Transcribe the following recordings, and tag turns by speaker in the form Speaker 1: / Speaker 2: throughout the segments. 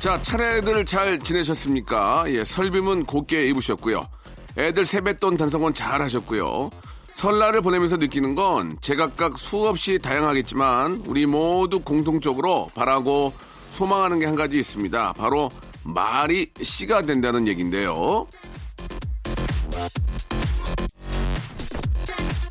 Speaker 1: 자 차례들 잘 지내셨습니까 예 설빔은 곱게 입으셨고요 애들 세뱃돈 단성원 잘 하셨고요 설날을 보내면서 느끼는 건 제각각 수없이 다양하겠지만 우리 모두 공통적으로 바라고 소망하는 게 한 가지 있습니다. 바로 말이 씨가 된다는 얘기인데요.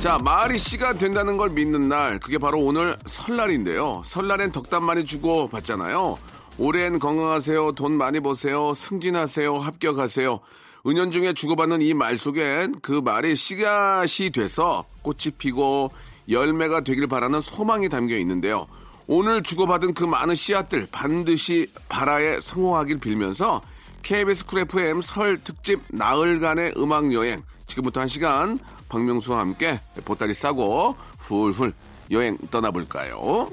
Speaker 1: 자, 말이 씨가 된다는 걸 믿는 날, 그게 바로 오늘 설날인데요. 설날엔 덕담 많이 주고 받잖아요. 올해는 건강하세요, 돈 많이 버세요, 승진하세요, 합격하세요. 은연중에 주고받는 이 말 속엔 그 말이 씨앗이 돼서 꽃이 피고 열매가 되길 바라는 소망이 담겨 있는데요. 오늘 주고받은 그 많은 씨앗들 반드시 발아에 성공하길 빌면서 KBS Cool FM 설 특집 나흘간의 음악 여행 지금부터 한 시간 박명수와 함께 보따리 싸고 훌훌 여행 떠나볼까요?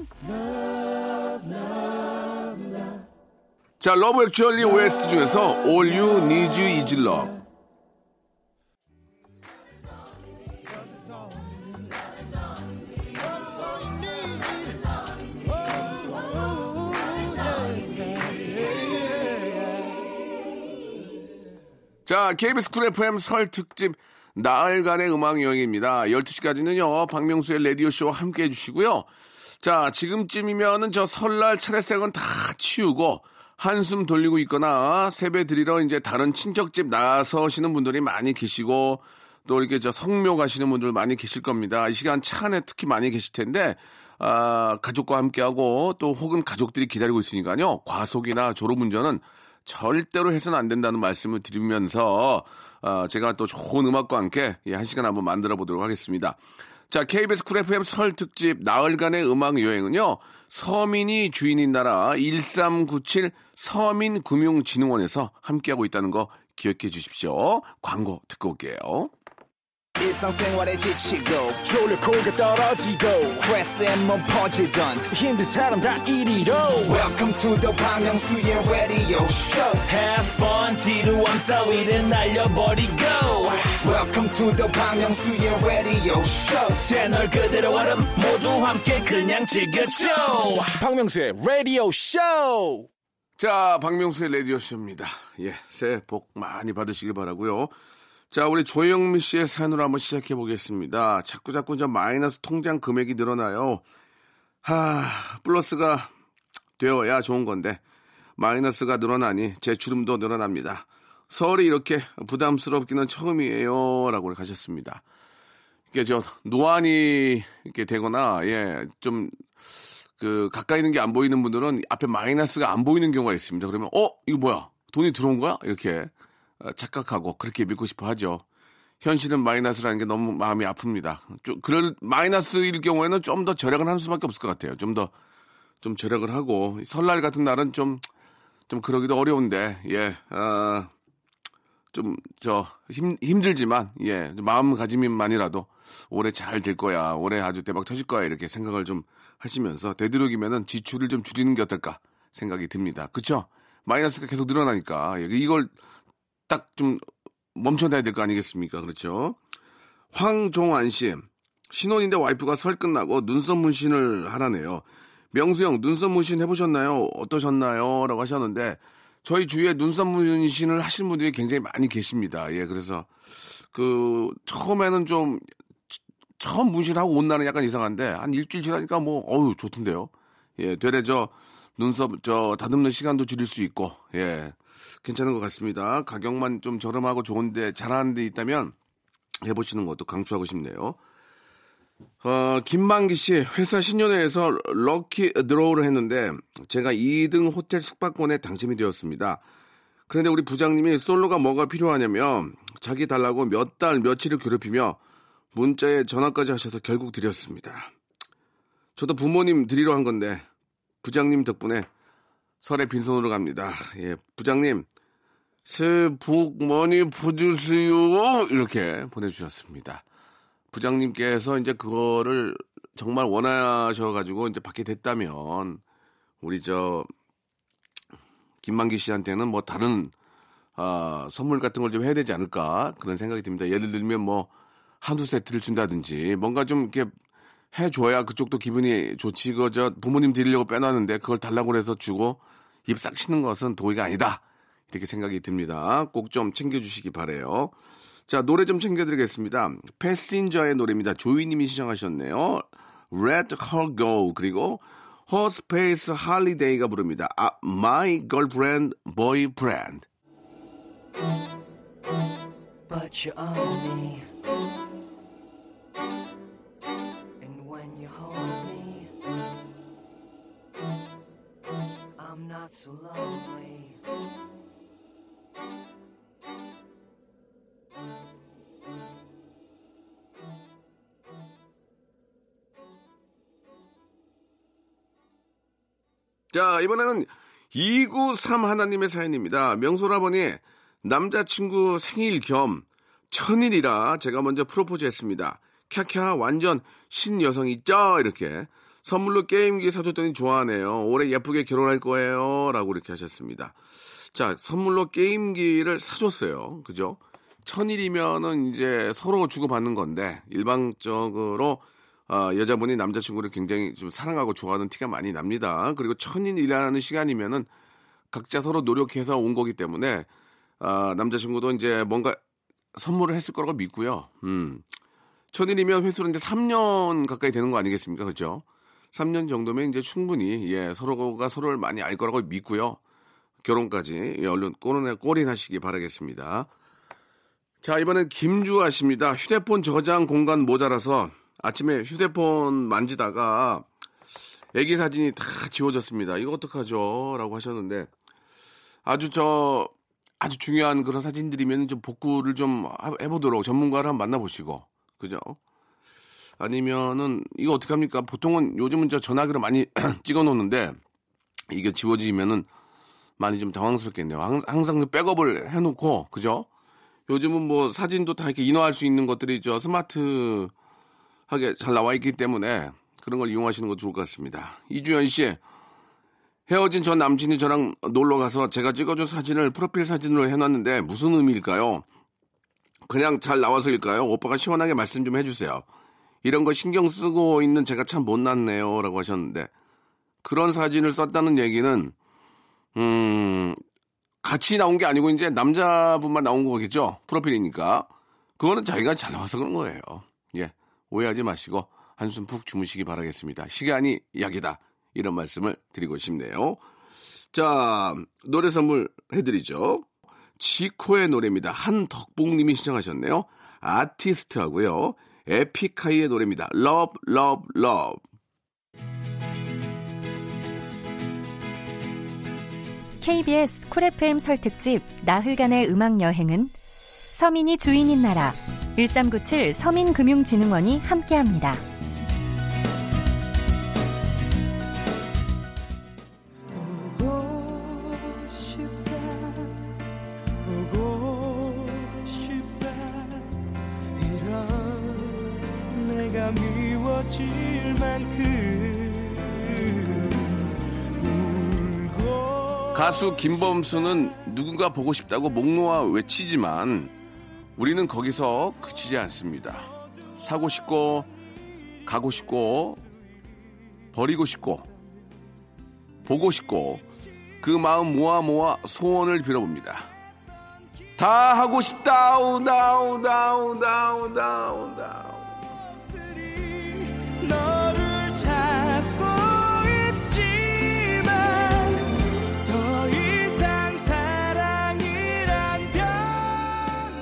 Speaker 1: 자, 러브 액츄얼리 OST 중에서 All You Need You Is Love 자, KBS 쿨 FM 설 특집 나흘간의 음악 여행입니다. 12시까지는요, 박명수의 라디오쇼와 함께 해주시고요. 자, 지금쯤이면은 저 설날 차례상은 다 치우고 한숨 돌리고 있거나 세배 드리러 이제 다른 친척집 나서시는 분들이 많이 계시고 또 이렇게 저 성묘 가시는 분들 많이 계실 겁니다. 이 시간 차 안에 특히 많이 계실 텐데 아, 가족과 함께하고 또 혹은 가족들이 기다리고 있으니까요. 과속이나 졸음 운전은 절대로 해서는 안 된다는 말씀을 드리면서 어, 제가 또 좋은 음악과 함께 예, 한 시간 한번 만들어 보도록 하겠습니다. 자, KBS 쿨 FM 설 특집 나흘간의 음악 여행은요. 서민이 주인인 나라 1397 서민금융진흥원에서 함께하고 있다는 거 기억해 주십시오. 광고 듣고 올게요.
Speaker 2: 지치고, 떨어지고, 퍼지던, welcome to the Bang radio show
Speaker 3: Have fun 지루함 따위를 날려버리고
Speaker 2: welcome to the Myung-soo's radio show
Speaker 3: 채널 그대로 얼음 모두 함께 그냥 즐겨줘
Speaker 4: 박명수의 Radio Show.
Speaker 1: 자, 박명수의 라디오 쇼입니다. 예, 새해 복 많이 받으시길 바라고요 자, 우리 조영미 씨의 사연으로 한번 시작해 보겠습니다. 자꾸 자꾸 저 마이너스 통장 금액이 늘어나요. 하, 플러스가 되어야 좋은 건데 마이너스가 늘어나니 제출금도 늘어납니다. 설이 이렇게 부담스럽기는 처음이에요 라고 가셨습니다. 이게 저 노안이 이렇게 되거나 예, 좀 그 가까이 있는 게 안 보이는 분들은 앞에 마이너스가 안 보이는 경우가 있습니다. 그러면 어 이거 뭐야 돈이 들어온 거야 이렇게 어, 착각하고 그렇게 믿고 싶어 하죠. 현실은 마이너스라는 게 너무 마음이 아픕니다. 좀 그럴 마이너스일 경우에는 좀 더 절약을 할 수밖에 없을 것 같아요. 좀 더좀 절약을 하고 설날 같은 날은 좀좀 그러기도 어려운데 예. 어, 좀, 저, 힘, 힘들지만, 예, 마음가짐만이라도 올해 잘 될 거야. 올해 아주 대박 터질 거야. 이렇게 생각을 좀 하시면서 되도록이면은 지출을 좀 줄이는 게 어떨까 생각이 듭니다. 그쵸? 마이너스가 계속 늘어나니까. 예, 이걸 딱 좀 멈춰놔야 될 거 아니겠습니까? 그렇죠? 황종환 씨. 신혼인데 와이프가 설 끝나고 눈썹 문신을 하라네요. 명수 형, 눈썹 문신 해보셨나요? 어떠셨나요? 라고 하셨는데, 저희 주위에 눈썹 문신을 하시는 분들이 굉장히 많이 계십니다. 예, 그래서, 그, 처음에는 좀, 처음 문신하고 온 날은 약간 이상한데, 한 일주일 지나니까 뭐, 어우, 좋던데요. 예, 되레 저, 눈썹, 저, 다듬는 시간도 줄일 수 있고, 예, 괜찮은 것 같습니다. 가격만 좀 저렴하고 좋은데, 잘하는 데 있다면, 해보시는 것도 강추하고 싶네요. 어, 김만기 씨, 회사 신년회에서 럭키 드로우를 했는데, 제가 2등 호텔 숙박권에 당첨이 되었습니다. 그런데 우리 부장님이 솔로가 뭐가 필요하냐면, 자기 달라고 몇 달, 며칠을 괴롭히며, 문자에 전화까지 하셔서 결국 드렸습니다. 저도 부모님 드리러 한 건데, 부장님 덕분에 설에 빈손으로 갑니다. 예, 부장님, 새해 복 많이 받으세요. 이렇게 보내주셨습니다. 부장님께서 이제 그거를 정말 원하셔가지고 이제 받게 됐다면, 우리 저, 김만기 씨한테는 뭐 다른, 아, 선물 같은 걸 좀 해야 되지 않을까. 그런 생각이 듭니다. 예를 들면 뭐, 한두 세트를 준다든지, 뭔가 좀 이렇게 해줘야 그쪽도 기분이 좋지. 그저 부모님 드리려고 빼놨는데 그걸 달라고 해서 주고 입 싹 치는 것은 도의가 아니다. 이렇게 생각이 듭니다. 꼭 좀 챙겨주시기 바래요. 자 노래 좀 챙겨드리겠습니다. 패신저의 노래입니다. 조이님이 시청하셨네요. Red Her Go 그리고 Space Holiday가 부릅니다. 아, My Girlfriend Boyfriend.
Speaker 5: but you own me. And when you hold me, I'm not so lonely.
Speaker 1: 자, 이번에는 293 하나님의 사연입니다. 명소라보니 남자친구 생일 겸 천일이라 제가 먼저 프로포즈 했습니다. 캬캬 완전 신여성 있죠? 이렇게 선물로 게임기 사줬더니 좋아하네요. 올해 예쁘게 결혼할 거예요. 라고 이렇게 하셨습니다. 자, 선물로 게임기를 사줬어요. 그죠? 천일이면은 이제 서로 주고받는 건데 일방적으로 아, 여자분이 남자친구를 굉장히 좀 사랑하고 좋아하는 티가 많이 납니다. 그리고 천일이라는 시간이면은 각자 서로 노력해서 온 거기 때문에 아, 남자친구도 이제 뭔가 선물을 했을 거라고 믿고요. 음. 천일이면 횟수로 이제 3년 가까이 되는 거 아니겠습니까? 그죠? 3년 정도면 이제 충분히, 예, 서로가 서로를 많이 알 거라고 믿고요. 결혼까지, 예, 얼른 꼬리 나시기 바라겠습니다. 자, 이번엔 김주아 씨입니다. 휴대폰 저장 공간 모자라서 아침에 휴대폰 만지다가 애기 사진이 다 지워졌습니다. 이거 어떡하죠? 라고 하셨는데 아주 저 아주 중요한 그런 사진들이면 좀 복구를 좀 해보도록 전문가를 한번 만나보시고 그죠? 아니면은 이거 어떻게 합니까? 보통은 요즘은 저 전화기로 많이 찍어 놓는데 이게 지워지면은 많이 좀 당황스럽겠네요. 항- 항상 그 백업을 해놓고 그죠? 요즘은 뭐 사진도 다 이렇게 인화할 수 있는 것들이 저 스마트 하게 잘 나와 있기 때문에 그런 걸 이용하시는 것도 좋을 것 같습니다. 이주연 씨 헤어진 전 남친이 저랑 놀러 가서 제가 찍어준 사진을 프로필 사진으로 해놨는데 무슨 의미일까요? 그냥 잘 나와서일까요? 오빠가 시원하게 말씀 좀 해주세요. 이런 거 신경 쓰고 있는 제가 참 못났네요. 라고 하셨는데, 그런 사진을 썼다는 얘기는, 음, 같이 나온 게 아니고 이제 남자분만 나온 거겠죠? 프로필이니까. 그거는 자기가 잘 나와서 그런 거예요. 예. 오해하지 마시고 한숨 푹 주무시기 바라겠습니다. 시간이 약이다. 이런 말씀을 드리고 싶네요. 자, 노래 선물 해드리죠. 지코의 노래입니다. 한덕봉님이 신청하셨네요. 아티스트하고요. 에픽하이의 노래입니다. Love, Love, Love.
Speaker 6: KBS 쿨 FM 설 특집 나흘간의 음악 여행은 서민이 주인인 나라 1397 서민금융진흥원이 함께합니다.
Speaker 1: 가수 김범수는 누군가 보고 싶다고 목 놓아 외치지만 우리는 거기서 그치지 않습니다. 사고 싶고, 가고 싶고, 버리고 싶고, 보고 싶고, 그 마음 모아 모아 소원을 빌어봅니다. 다 하고 싶다, 우다 우, 다 우, 다 우, 다 우, 다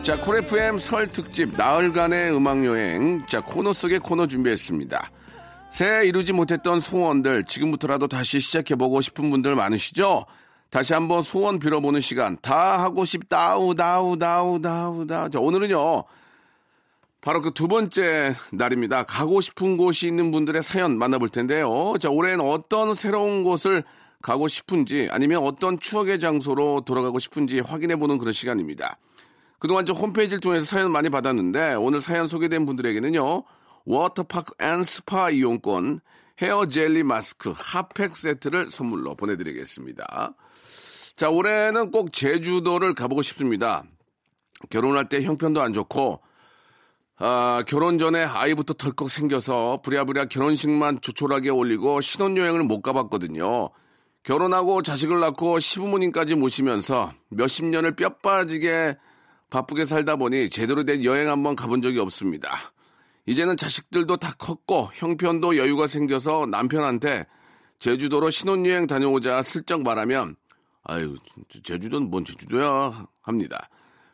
Speaker 1: 자, Cool FM 설 특집 나흘간의 음악 여행. 자, 코너 속의 코너 준비했습니다. 새해 이루지 못했던 소원들 지금부터라도 다시 시작해보고 싶은 분들 많으시죠? 다시 한번 소원 빌어보는 시간. 다 하고 싶다. 우다우 다우 다우 다우 다. 자, 오늘은요. 바로 그 두 번째 날입니다. 가고 싶은 곳이 있는 분들의 사연 만나볼 텐데요. 자, 올해는 어떤 새로운 곳을 가고 싶은지 아니면 어떤 추억의 장소로 돌아가고 싶은지 확인해보는 그런 시간입니다. 그동안 저 홈페이지를 통해서 사연 많이 받았는데 오늘 사연 소개된 분들에게는요. 워터파크 and 스파 이용권, 헤어 젤리 마스크, 핫팩 세트를 선물로 보내드리겠습니다. 자, 올해는 꼭 제주도를 가보고 싶습니다. 결혼할 때 형편도 안 좋고, 아, 결혼 전에 아이부터 덜컥 생겨서 부랴부랴 결혼식만 조촐하게 올리고 신혼여행을 못 가봤거든요. 결혼하고 자식을 낳고 시부모님까지 모시면서 몇십 년을 뼈 빠지게 바쁘게 살다 보니 제대로 된 여행 한번 가본 적이 없습니다. 이제는 자식들도 다 컸고 형편도 여유가 생겨서 남편한테 제주도로 신혼여행 다녀오자 슬쩍 말하면 아유 제주도는 뭔 제주도야 합니다.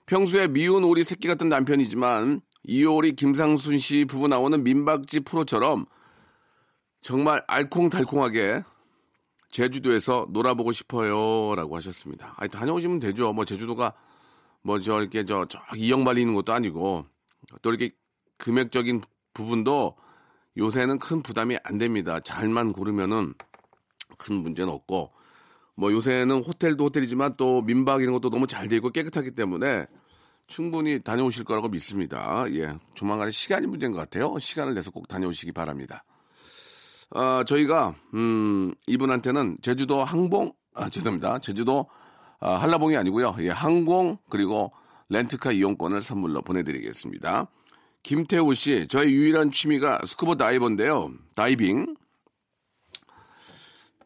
Speaker 1: 평소에 미운 오리 새끼 같은 남편이지만 이오리 김상순 씨 부부 나오는 민박집 프로처럼 정말 알콩달콩하게 제주도에서 놀아보고 싶어요라고 하셨습니다. 아니 다녀오시면 되죠. 뭐 제주도가 뭐저 이렇게 저, 저 이역 말리는 것도 아니고 또 이렇게 금액적인 부분도 요새는 큰 부담이 안 됩니다. 잘만 고르면은 큰 문제는 없고 뭐 요새는 호텔도 호텔이지만 또 민박 이런 것도 너무 잘 돼 있고 깨끗하기 때문에 충분히 다녀오실 거라고 믿습니다. 예. 조만간에 시간이 문제인 것 같아요. 시간을 내서 꼭 다녀오시기 바랍니다. 아, 저희가, 음, 이분한테는 제주도 항공, 아, 죄송합니다. 제주도, 아, 한라봉이 아니고요. 예, 항공, 그리고 렌트카 이용권을 선물로 보내드리겠습니다. 김태우 씨, 저의 유일한 취미가 스쿠버 다이버인데요. 다이빙.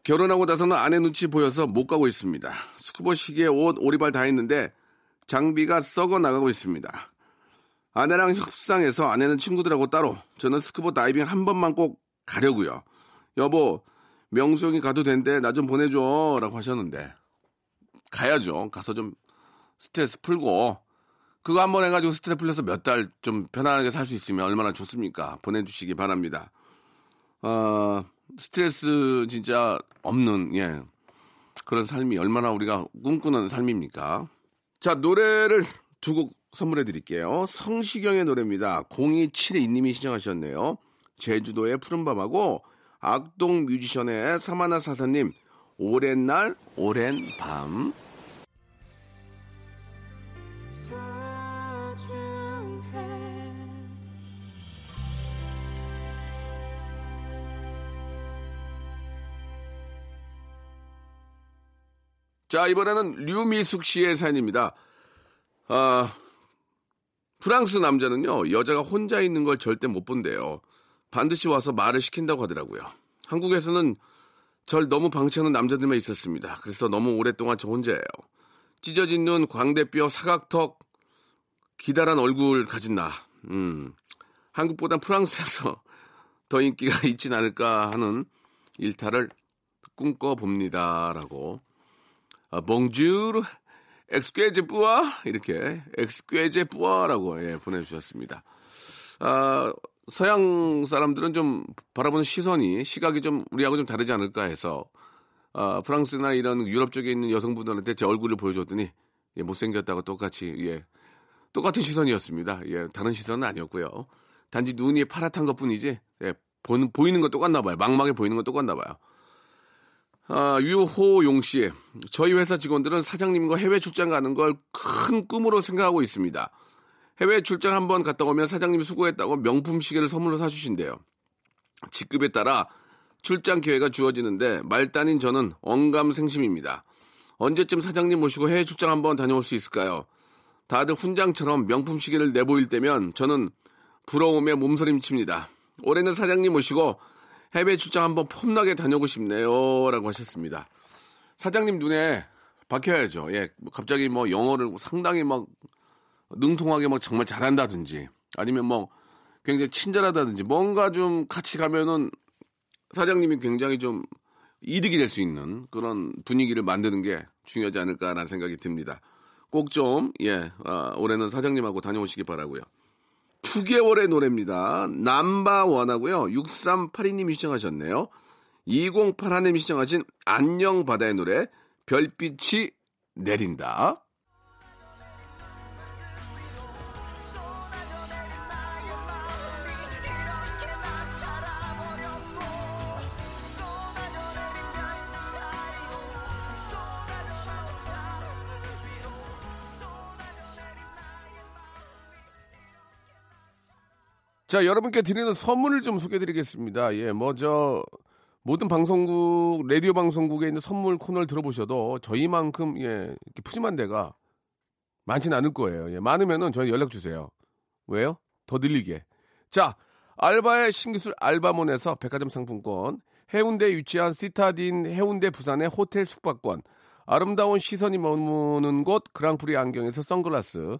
Speaker 1: 결혼하고 나서는 아내 눈치 보여서 못 가고 있습니다. 스쿠버 시계, 옷, 오리발 다 했는데 장비가 썩어 나가고 있습니다. 아내랑 협상해서 아내는 친구들하고 따로 저는 스쿠버 다이빙 한 번만 꼭 가려고요. 여보 명수 형이 가도 된대 나 좀 보내줘 라고 하셨는데 가야죠. 가서 좀 스트레스 풀고 그거 한번 해가지고 스트레스 풀려서 몇 달 좀 편안하게 살 수 있으면 얼마나 좋습니까? 보내주시기 바랍니다. 어, 스트레스 진짜 없는 예 그런 삶이 얼마나 우리가 꿈꾸는 삶입니까? 자, 노래를 두 곡 선물해 드릴게요. 성시경의 노래입니다. 0272님이 신청하셨네요. 제주도의 푸른밤하고 악동 뮤지션의 사마나 사사님 오랜 날 오랜 밤 자, 이번에는 류미숙 씨의 사연입니다. 아, 프랑스 남자는요, 여자가 혼자 있는 걸 절대 못 본대요. 반드시 와서 말을 시킨다고 하더라고요. 한국에서는 절 너무 방치하는 남자들만 있었습니다. 그래서 너무 오랫동안 저 혼자예요. 찢어진 눈, 광대뼈, 사각턱, 기다란 얼굴 가진 나. 음, 한국보단 프랑스에서 더 인기가 있진 않을까 하는 일탈을 꿈꿔봅니다. 라고 아, 봉주르 엑스퀘제 뿌아 이렇게 엑스퀘제 뿌아라고 예, 보내주셨습니다. 아, 서양 사람들은 좀 바라보는 시선이 시각이 좀 우리하고 좀 다르지 않을까 해서 아, 프랑스나 이런 유럽 쪽에 있는 여성분들한테 제 얼굴을 보여줬더니 예, 못생겼다고 똑같이 예, 똑같은 시선이었습니다. 예, 다른 시선은 아니었고요. 단지 눈이 파랗단 것뿐이지 예, 보, 보이는 건 똑같나 봐요. 망망해 보이는 건 똑같나 봐요. 아, 유호용 씨, 저희 회사 직원들은 사장님과 해외 출장 가는 걸 큰 꿈으로 생각하고 있습니다. 해외 출장 한번 갔다 오면 사장님이 수고했다고 명품 시계를 선물로 사주신대요. 직급에 따라 출장 기회가 주어지는데 말단인 저는 언감생심입니다. 언제쯤 사장님 모시고 해외 출장 한번 다녀올 수 있을까요? 다들 훈장처럼 명품 시계를 내보일 때면 저는 부러움에 몸서림칩니다. 올해는 사장님 모시고 해외 출장 한번 폼나게 다녀오고 싶네요. 라고 하셨습니다. 사장님 눈에 박혀야죠. 예, 뭐 갑자기 뭐 영어를 상당히 막 능통하게 막 정말 잘한다든지 아니면 뭐 굉장히 친절하다든지 뭔가 좀 같이 가면은 사장님이 굉장히 좀 이득이 될 수 있는 그런 분위기를 만드는 게 중요하지 않을까라는 생각이 듭니다. 꼭 좀, 예, 아, 올해는 사장님하고 다녀오시기 바라고요 9개월의 노래입니다. 남바원하고요. 6382님이 시청하셨네요. 2081님이 시청하신 안녕 바다의 노래 별빛이 내린다. 자, 여러분께 드리는 선물을 좀 소개해 드리겠습니다. 예, 뭐, 저, 모든 방송국, 라디오 방송국에 있는 선물 코너를 들어보셔도 저희만큼, 예, 푸짐한 데가 많지는 않을 거예요. 예, 많으면은 저희 연락 주세요. 왜요? 더 늘리게. 자, 알바의 신기술 알바몬에서 백화점 상품권, 해운대에 위치한 시타딘 해운대 부산의 호텔 숙박권, 아름다운 시선이 머무는 곳 그랑프리 안경에서 선글라스,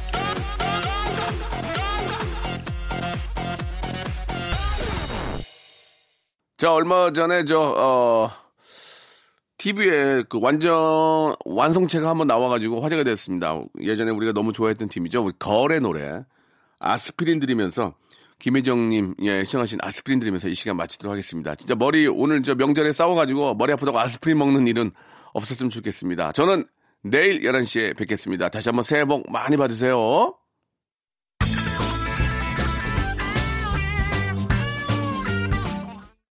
Speaker 1: 자, 얼마 전에 저, 어, TV에 그 완전 완성체가 한번 나와가지고 화제가 됐습니다. 예전에 우리가 너무 좋아했던 팀이죠. 거울의 노래. 아스피린 들이면서 김혜정님, 예, 시청하신 아스피린 들이면서 이 시간 마치도록 하겠습니다. 진짜 머리 오늘 저 명절에 싸워가지고 머리 아프다고 아스피린 먹는 일은 없었으면 좋겠습니다. 저는 내일 11시에 뵙겠습니다. 다시 한번 새해 복 많이 받으세요.